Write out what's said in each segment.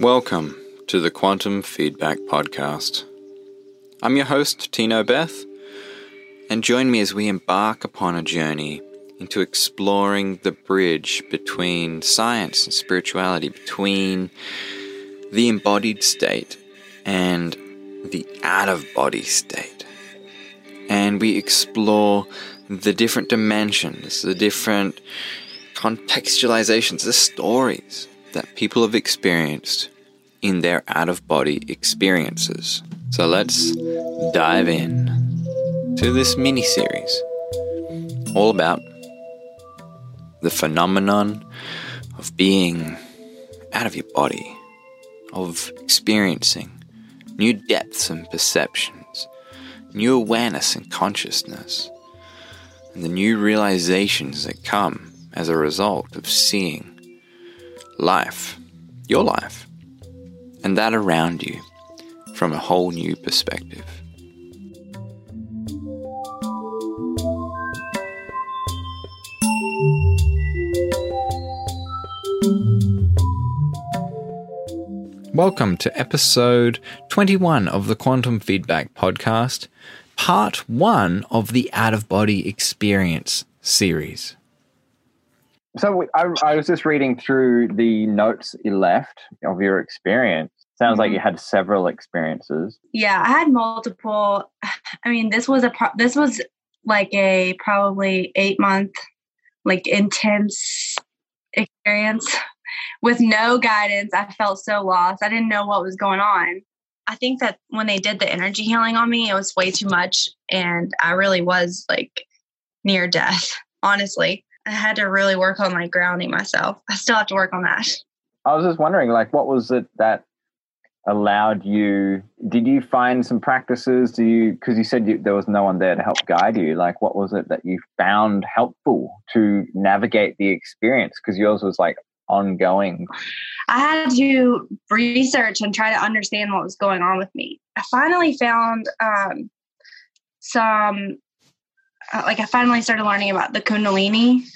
Welcome to the Quantum Feedback Podcast. I'm your host, Tino Beth, and join me as we embark upon a journey into exploring the bridge between science and spirituality, between the embodied state and the out of body state. And we explore the different dimensions, the different contextualizations, the stories that people have experienced in their out of body experiences. So let's dive in to this mini series all about the phenomenon of being out of your body, of experiencing new depths and perceptions, new awareness and consciousness, and the new realizations that come as a result of seeing life, your life, and that around you from a whole new perspective. Welcome to episode 21 of the Quantum Feedback Podcast, part one of the Out of Body Experience series. So I, I, was just reading through the notes you left of your experience. Sounds mm-hmm. like you had several experiences. Yeah, I had multiple. I mean, this was a this was like a probably eight month, like intense experience with no guidance. I felt so lost. I didn't know what was going on. I think that when they did the energy healing on me, it was way too much, and I really was like near death. Honestly, I had to really work on like grounding myself. I still have to work on that. I was just wondering, like, what was it that allowed you? Did you find some practices? Do you, because you said you, there was no one there to help guide you, like, what was it that you found helpful to navigate the experience? Because yours was like ongoing. I had to research and try to understand what was going on with me. I finally found um, some, uh, like, I finally started learning about the Kundalini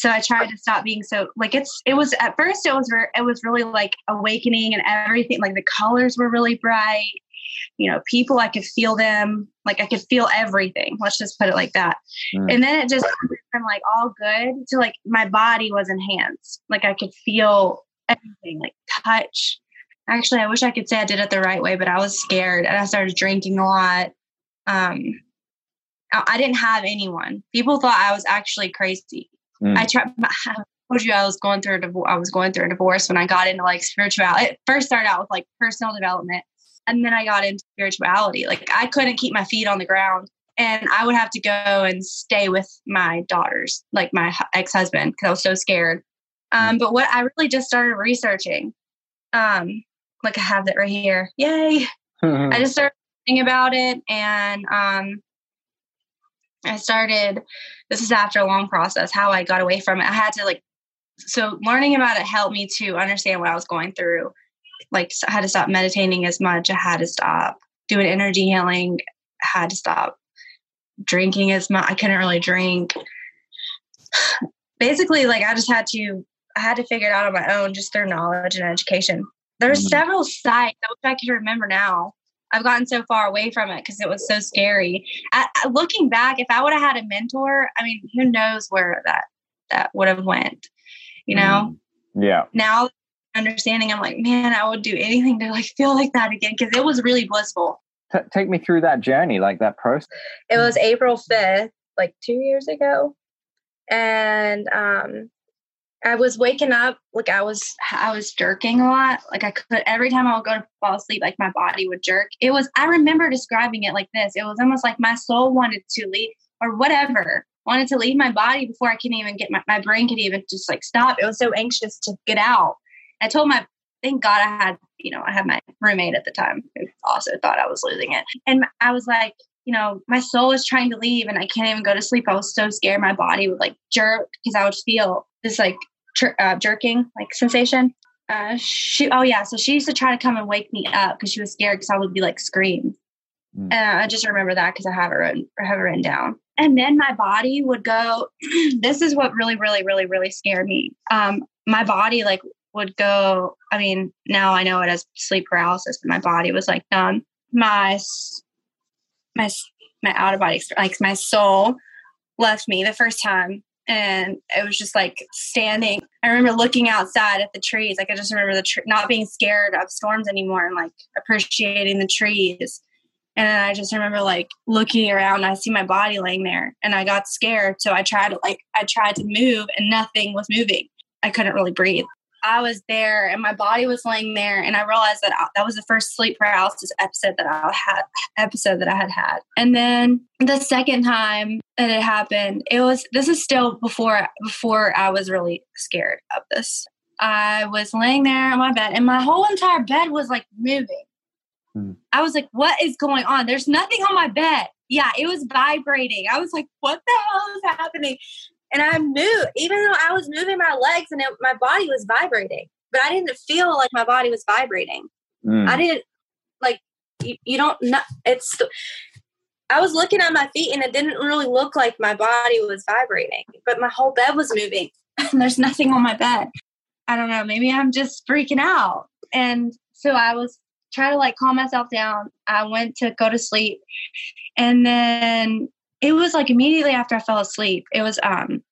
so i tried to stop being so like it's it was at first it was very it was really like awakening and everything like the colors were really bright you know people i could feel them like i could feel everything let's just put it like that mm. and then it just from like all good to like my body was enhanced like i could feel everything like touch actually i wish i could say i did it the right way but i was scared and i started drinking a lot um I didn't have anyone. People thought I was actually crazy. Mm. I tried. I told you I was going through a divorce. I was going through a divorce when I got into like spirituality. It first started out with like personal development, and then I got into spirituality. Like I couldn't keep my feet on the ground, and I would have to go and stay with my daughters, like my ex husband, because I was so scared. Um, but what I really just started researching, um, like I have that right here. Yay! I just started thinking about it, and um, I started, this is after a long process, how I got away from it. I had to like, so learning about it helped me to understand what I was going through. Like, I had to stop meditating as much. I had to stop doing energy healing. I had to stop drinking as much. I couldn't really drink. Basically, like, I just had to, I had to figure it out on my own just through knowledge and education. There's mm-hmm. several sites I wish I could remember now I've gotten so far away from it because it was so scary. I, looking back, if I would have had a mentor, I mean, who knows where that that would have went, you know? Mm. Yeah. Now understanding, I'm like, man, I would do anything to like feel like that again because it was really blissful. T- take me through that journey, like that process. It was April 5th, like two years ago, and um, I was waking up like I was I was jerking a lot. Like I could every time I would go to fall asleep, like my body would jerk. It was I remember describing it like this. It was almost like my soul wanted to leave or whatever wanted to leave my body before I can even get my, my brain could even just like stop. It was so anxious to get out. I told my thank God I had, you know, I had my roommate at the time who also thought I was losing it. And I was like, you know, my soul is trying to leave and I can't even go to sleep. I was so scared my body would like jerk because I would feel this like uh, jerking like sensation. Uh, she, oh yeah, so she used to try to come and wake me up because she was scared because I would be like scream. Mm. And I just remember that because I have it written, I have it written down. And then my body would go. this is what really, really, really, really scared me. Um, my body like would go. I mean, now I know it as sleep paralysis, but my body was like numb. My my my out of body, like my soul, left me the first time, and it was just like standing. I remember looking outside at the trees. Like I just remember the tree, not being scared of storms anymore, and like appreciating the trees. And I just remember like looking around. And I see my body laying there, and I got scared. So I tried to like I tried to move, and nothing was moving. I couldn't really breathe. I was there and my body was laying there, and I realized that I, that was the first sleep paralysis episode that I had episode that I had had. And then the second time that it happened, it was this is still before before I was really scared of this. I was laying there on my bed, and my whole entire bed was like moving. Hmm. I was like, "What is going on? There's nothing on my bed." Yeah, it was vibrating. I was like, "What the hell is happening?" And I moved, even though I was moving my legs and it, my body was vibrating, but I didn't feel like my body was vibrating. Mm. I didn't like you, you don't know. It's I was looking at my feet and it didn't really look like my body was vibrating, but my whole bed was moving. and there's nothing on my bed. I don't know. Maybe I'm just freaking out. And so I was trying to like calm myself down. I went to go to sleep, and then it was like immediately after I fell asleep. It was um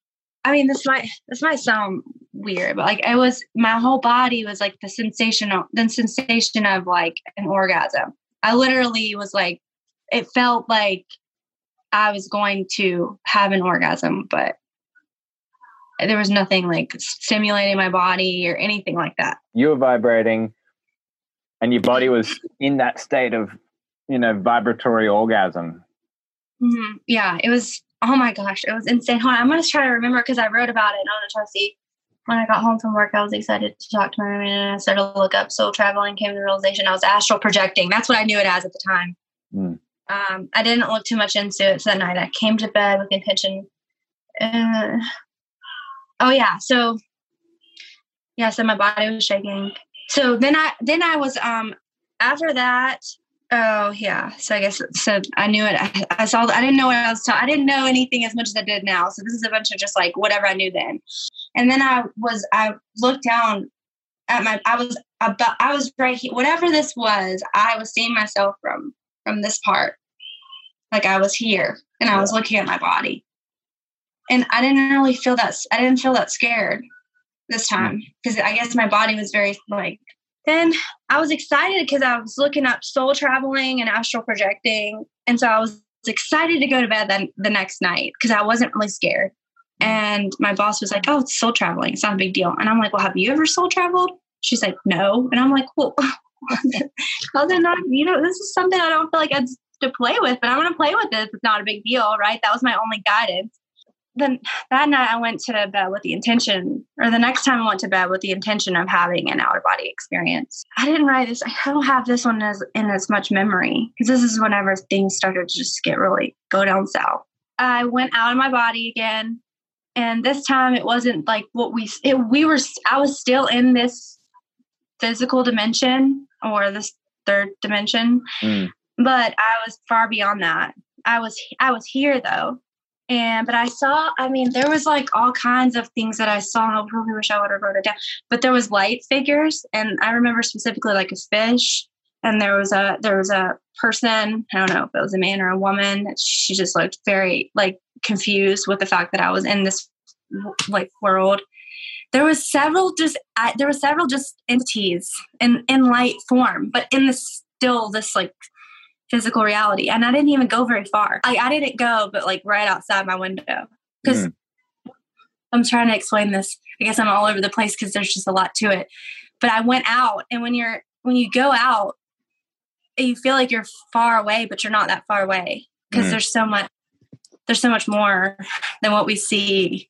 I mean this might this might sound weird, but like it was my whole body was like the sensation of the sensation of like an orgasm. I literally was like it felt like I was going to have an orgasm, but there was nothing like stimulating my body or anything like that. You were vibrating and your body was in that state of, you know, vibratory orgasm. Mm-hmm. Yeah, it was. Oh my gosh, it was insane. Hold on, I'm gonna try to remember because I wrote about it. And I'm gonna try to see. When I got home from work, I was excited to talk to my roommate, and I started to look up soul traveling. Came to the realization I was astral projecting. That's what I knew it as at the time. Mm. Um, I didn't look too much into it so that night. I came to bed with intention. Uh, oh yeah, so yeah, so my body was shaking. So then I then I was um after that Oh yeah. So I guess so. I knew it. I, I saw. I didn't know what I was. Ta- I didn't know anything as much as I did now. So this is a bunch of just like whatever I knew then. And then I was. I looked down at my. I was about. I was right here. Whatever this was, I was seeing myself from from this part. Like I was here, and I was looking at my body, and I didn't really feel that. I didn't feel that scared this hmm. time because I guess my body was very like then I was excited because I was looking up soul traveling and astral projecting. And so I was excited to go to bed then the next night because I wasn't really scared. And my boss was like, Oh, it's soul traveling. It's not a big deal. And I'm like, Well, have you ever soul traveled? She's like, No. And I'm like, Well, it not? You know, this is something I don't feel like it's to play with, but I'm going to play with it. It's not a big deal, right? That was my only guidance then that night I went to bed with the intention, or the next time I went to bed with the intention of having an outer body experience. I didn't write this. I don't have this one as in as much memory because this is whenever things started to just get really go down south. I went out of my body again, and this time it wasn't like what we it, we were. I was still in this physical dimension or this third dimension, mm. but I was far beyond that. I was I was here though and but I saw, I mean, there was like all kinds of things that I saw. I probably wish I would have wrote it down. But there was light figures, and I remember specifically like a fish, and there was a there was a person. I don't know if it was a man or a woman. She just looked very like confused with the fact that I was in this like world. There was several just there were several just entities in in light form, but in this still this like physical reality. And I didn't even go very far. Like I didn't go, but like right outside my window. Because mm. I'm trying to explain this. I guess I'm all over the place because there's just a lot to it. But I went out and when you're when you go out, you feel like you're far away, but you're not that far away. Because mm. there's so much there's so much more than what we see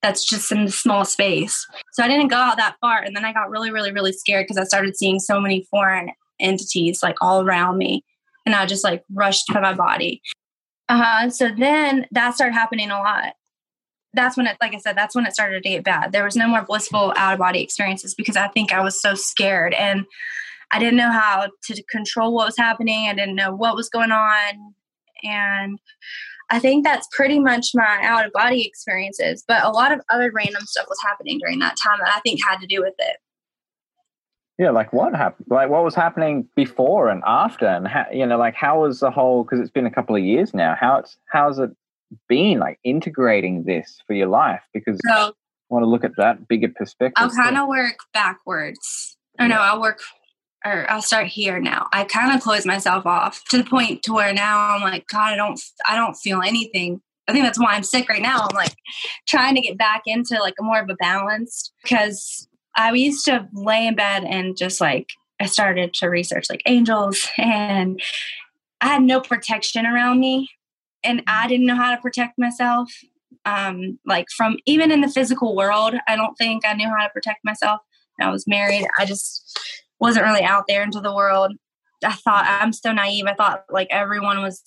that's just in the small space. So I didn't go out that far. And then I got really, really, really scared because I started seeing so many foreign entities like all around me and I just like rushed to my body. Uh-huh. So then that started happening a lot. That's when it, like I said, that's when it started to get bad. There was no more blissful out of body experiences because I think I was so scared and I didn't know how to control what was happening. I didn't know what was going on. And I think that's pretty much my out of body experiences. But a lot of other random stuff was happening during that time that I think had to do with it. Yeah, like what happened? Like what was happening before and after, and how you know, like how was the whole? Because it's been a couple of years now. How it's how's it been like integrating this for your life? Because So I want to look at that bigger perspective. I'll kind of work backwards. Or no, I'll work or I'll start here now. I kind of close myself off to the point to where now I'm like, God, I don't I don't feel anything. I think that's why I'm sick right now. I'm like trying to get back into like a more of a balanced because I used to lay in bed and just like I started to research like angels and I had no protection around me and I didn't know how to protect myself. Um, like from even in the physical world, I don't think I knew how to protect myself. I was married. I just wasn't really out there into the world. I thought I'm so naive. I thought like everyone was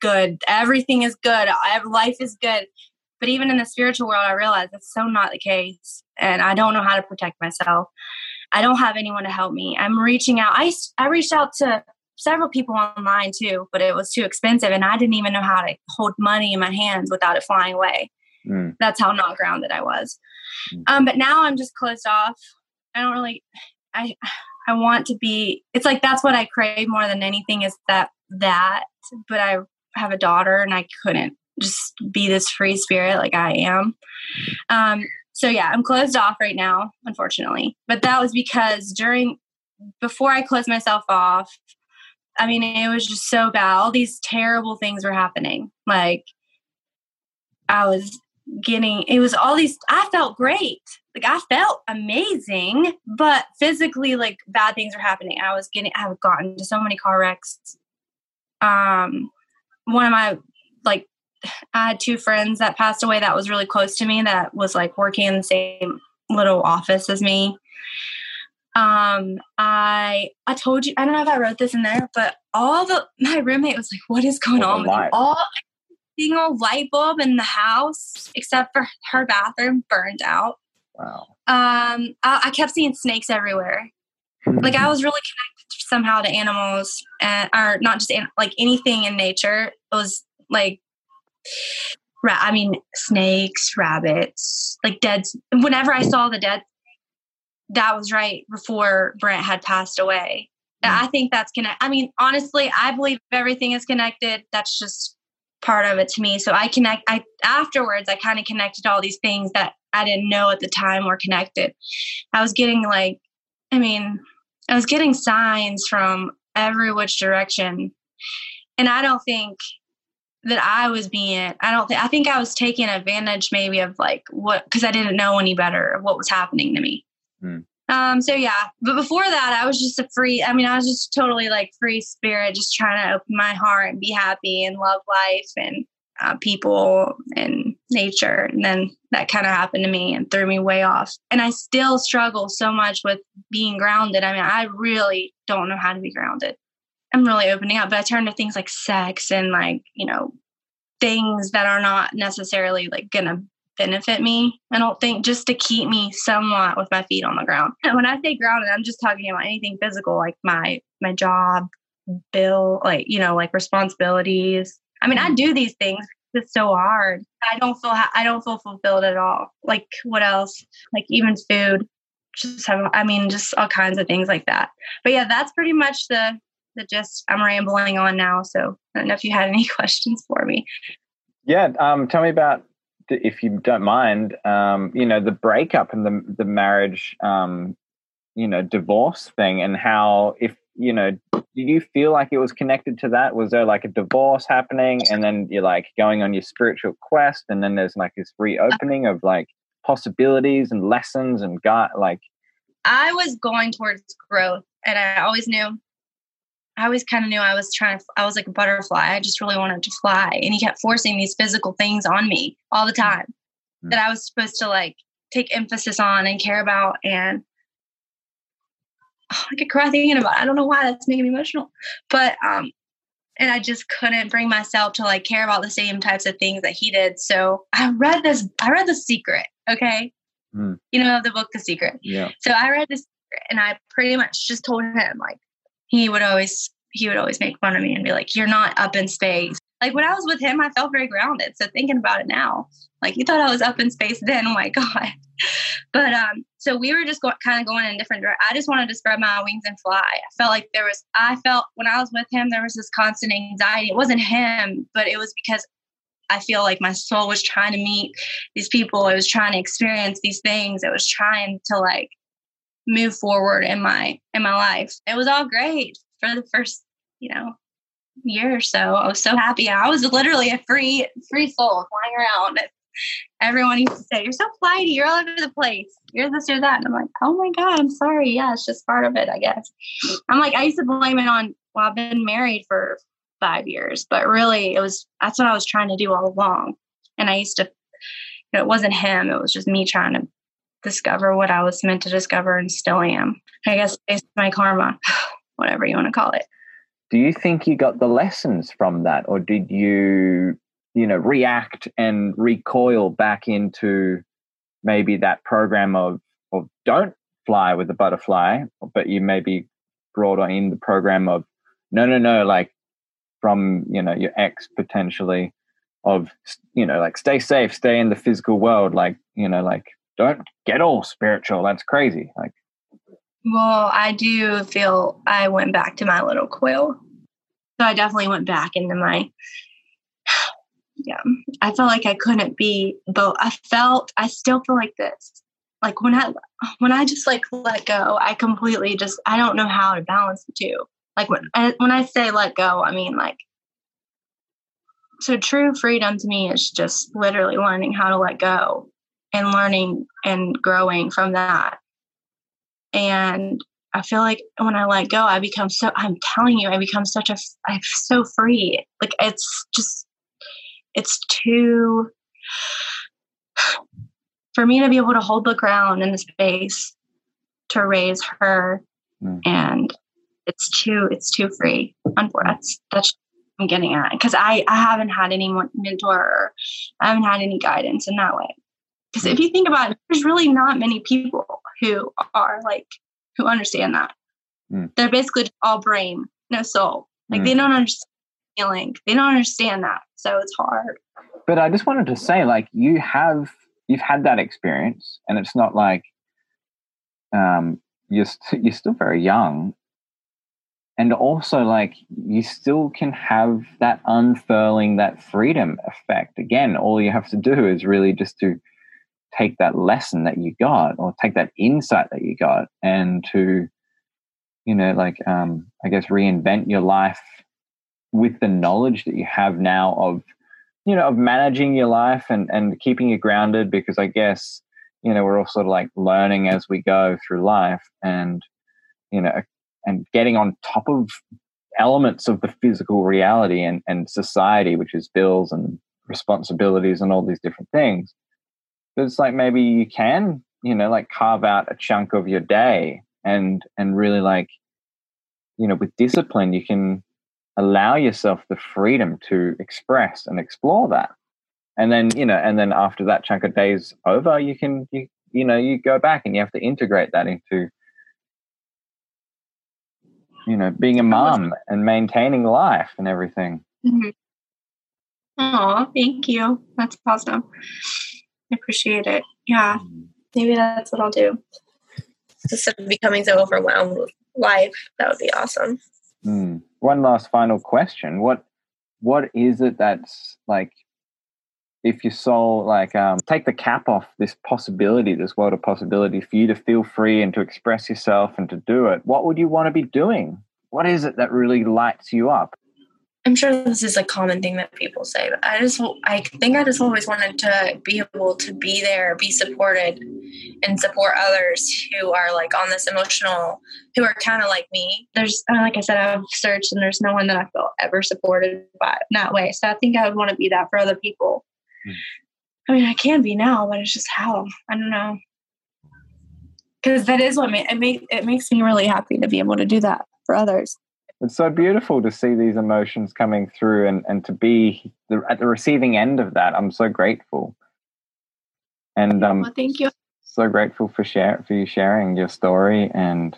good. Everything is good. Life is good. But even in the spiritual world, I realized that's so not the case. And I don't know how to protect myself. I don't have anyone to help me. I'm reaching out. I, I reached out to several people online too, but it was too expensive. And I didn't even know how to hold money in my hands without it flying away. Mm. That's how not grounded I was. Um, but now I'm just closed off. I don't really, I, I want to be, it's like that's what I crave more than anything is that, that, but I have a daughter and I couldn't just be this free spirit like I am. Um, so yeah, I'm closed off right now, unfortunately. But that was because during before I closed myself off, I mean, it was just so bad. All these terrible things were happening. Like I was getting it was all these I felt great. Like I felt amazing, but physically like bad things were happening. I was getting I have gotten to so many car wrecks. Um one of my like I had two friends that passed away that was really close to me that was like working in the same little office as me. Um, I I told you I don't know if I wrote this in there, but all the my roommate was like, "What is going on with you?" All single light bulb in the house, except for her bathroom, burned out. Wow. Um, I, I kept seeing snakes everywhere. Like I was really connected somehow to animals, and or not just an, like anything in nature. It was like ra- I mean, snakes, rabbits, like dead. Whenever I saw the dead, that was right before Brent had passed away. And mm. I think that's connect. I mean, honestly, I believe everything is connected. That's just part of it to me. So I connect. I afterwards, I kind of connected all these things that I didn't know at the time were connected. I was getting like, I mean, I was getting signs from every which direction, and I don't think that I was being I don't think I think I was taking advantage maybe of like what because I didn't know any better of what was happening to me. Hmm. Um so yeah, but before that I was just a free I mean I was just totally like free spirit just trying to open my heart and be happy and love life and uh, people and nature and then that kind of happened to me and threw me way off and I still struggle so much with being grounded. I mean I really don't know how to be grounded. I'm really opening up, but I turn to things like sex and like, you know, things that are not necessarily like gonna benefit me. I don't think just to keep me somewhat with my feet on the ground. And when I say grounded, I'm just talking about anything physical, like my my job, bill, like you know, like responsibilities. I mean, I mm. do these things. It's so hard. I don't feel ha- I don't feel fulfilled at all. Like what else? Like even food. Just have I mean, just all kinds of things like that. But yeah, that's pretty much the the gist. I'm rambling on now, so I don't know if you had any questions for me. Yeah. Um, tell me about, the- if you don't mind, um, you know, the breakup and the the marriage, um, you know, divorce thing, and how if you know, do you feel like it was connected to that? Was there like a divorce happening, and then you're like going on your spiritual quest, and then there's like this reopening of like possibilities and lessons and God, like, I was going towards growth, and I always knew. I always kind of knew I was trying to. I was like a butterfly. I just really wanted to fly, and he kept forcing these physical things on me all the time Mm. that I was supposed to like take emphasis on and care about. And oh, I get cry thinking about. It. I don't know why that's making me emotional, but um, and I just couldn't bring myself to like care about the same types of things that he did. So I read this. I read The Secret. Okay, Mm. you know the book The Secret. yeah, So I read this and I pretty much just told him like he would always he would always make fun of me and be like, You're not up in space. Like when I was with him, I felt very grounded. So thinking about it now, like you thought I was up in space then, oh my God. But um, so we were just go, kind of going in different directions. I just wanted to spread my wings and fly. I felt like there was, I felt when I was with him, there was this constant anxiety. It wasn't him, but it was because I feel like my soul was trying to meet these people. It was trying to experience these things. It was trying to like move forward in my in my life. It was all great for the first, you know, year or so. I was so happy. I was literally a free free soul flying around. Everyone used to say, "You're so flighty. You're all over the place. You're this, you're that." And I'm like, "Oh my god, I'm sorry. Yeah, it's just part of it, I guess." I'm like, I used to blame it on. Well, I've been married for five years, but really, it was that's what I was trying to do all along. And I used to, you know, it wasn't him. It was just me trying to discover what I was meant to discover and still am. I guess it's my karma, whatever you want to call it do you think you got the lessons from that or did you you know react and recoil back into maybe that program of of don't fly with the butterfly but you maybe brought in the program of no no no like from you know your ex potentially of you know like stay safe stay in the physical world like you know like don't get all spiritual that's crazy like well, I do feel I went back to my little quill. So I definitely went back into my yeah. I felt like I couldn't be both. I felt I still feel like this. Like when I when I just like let go, I completely just I don't know how to balance the two. Like when I, when I say let go, I mean like so true freedom to me is just literally learning how to let go and learning and growing from that and I feel like when I let go, I become so, I'm telling you, I become such a, I'm so free. Like it's just, it's too, for me to be able to hold the ground in the space to raise her mm. and it's too, it's too free. That's, that's I'm getting at because I, I haven't had any mentor or I haven't had any guidance in that way. Because if you think about it, there's really not many people who are like who understand that. Mm. They're basically all brain, no soul. Like mm. they don't understand feeling. They don't understand that. So it's hard. But I just wanted to say, like, you have you've had that experience, and it's not like um, you're you st- you're still very young, and also like you still can have that unfurling, that freedom effect. Again, all you have to do is really just to take that lesson that you got or take that insight that you got and to you know like um i guess reinvent your life with the knowledge that you have now of you know of managing your life and and keeping you grounded because i guess you know we're all sort of like learning as we go through life and you know and getting on top of elements of the physical reality and, and society which is bills and responsibilities and all these different things it's like maybe you can, you know, like carve out a chunk of your day and and really like, you know, with discipline you can allow yourself the freedom to express and explore that. And then, you know, and then after that chunk of days over, you can you you know, you go back and you have to integrate that into you know, being a mom and maintaining life and everything. Mm-hmm. Oh, thank you. That's awesome. I appreciate it. Yeah, mm-hmm. maybe that's what I'll do. Instead of becoming so overwhelmed with life, that would be awesome. Mm. One last final question: what What is it that's like? If your soul, like, um, take the cap off this possibility, this world of possibility for you to feel free and to express yourself and to do it, what would you want to be doing? What is it that really lights you up? I'm sure this is a common thing that people say, but I just, I think I just always wanted to be able to be there, be supported, and support others who are like on this emotional, who are kind of like me. There's, like I said, I've searched and there's no one that I felt ever supported by in that way. So I think I would want to be that for other people. Mm. I mean, I can be now, but it's just how I don't know. Because that is what ma- it, make, it makes me really happy to be able to do that for others it's so beautiful to see these emotions coming through and, and to be the, at the receiving end of that. I'm so grateful. And um, well, thank you. So grateful for share for you sharing your story and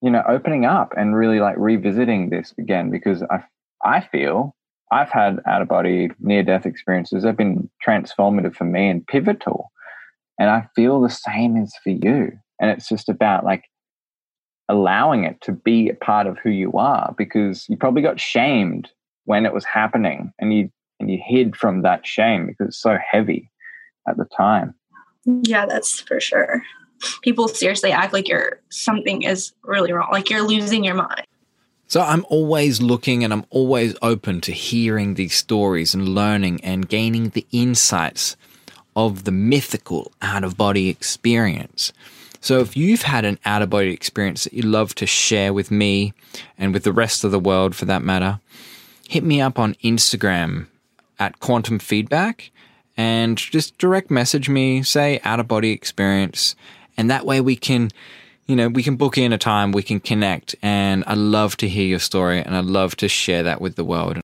you know opening up and really like revisiting this again because I I feel I've had out of body near death experiences. They've been transformative for me and pivotal, and I feel the same is for you. and it's just about like allowing it to be a part of who you are because you probably got shamed when it was happening and you and you hid from that shame because it's so heavy at the time. Yeah that's for sure. People seriously act like you're something is really wrong like you're losing your mind. So I'm always looking and I'm always open to hearing these stories and learning and gaining the insights of the mythical out of body experience. So if you've had an out of body experience that you love to share with me and with the rest of the world for that matter, hit me up on Instagram at quantum feedback and just direct message me, say out of body experience. And that way we can you know, we can book in a time, we can connect, and I love to hear your story and I love to share that with the world.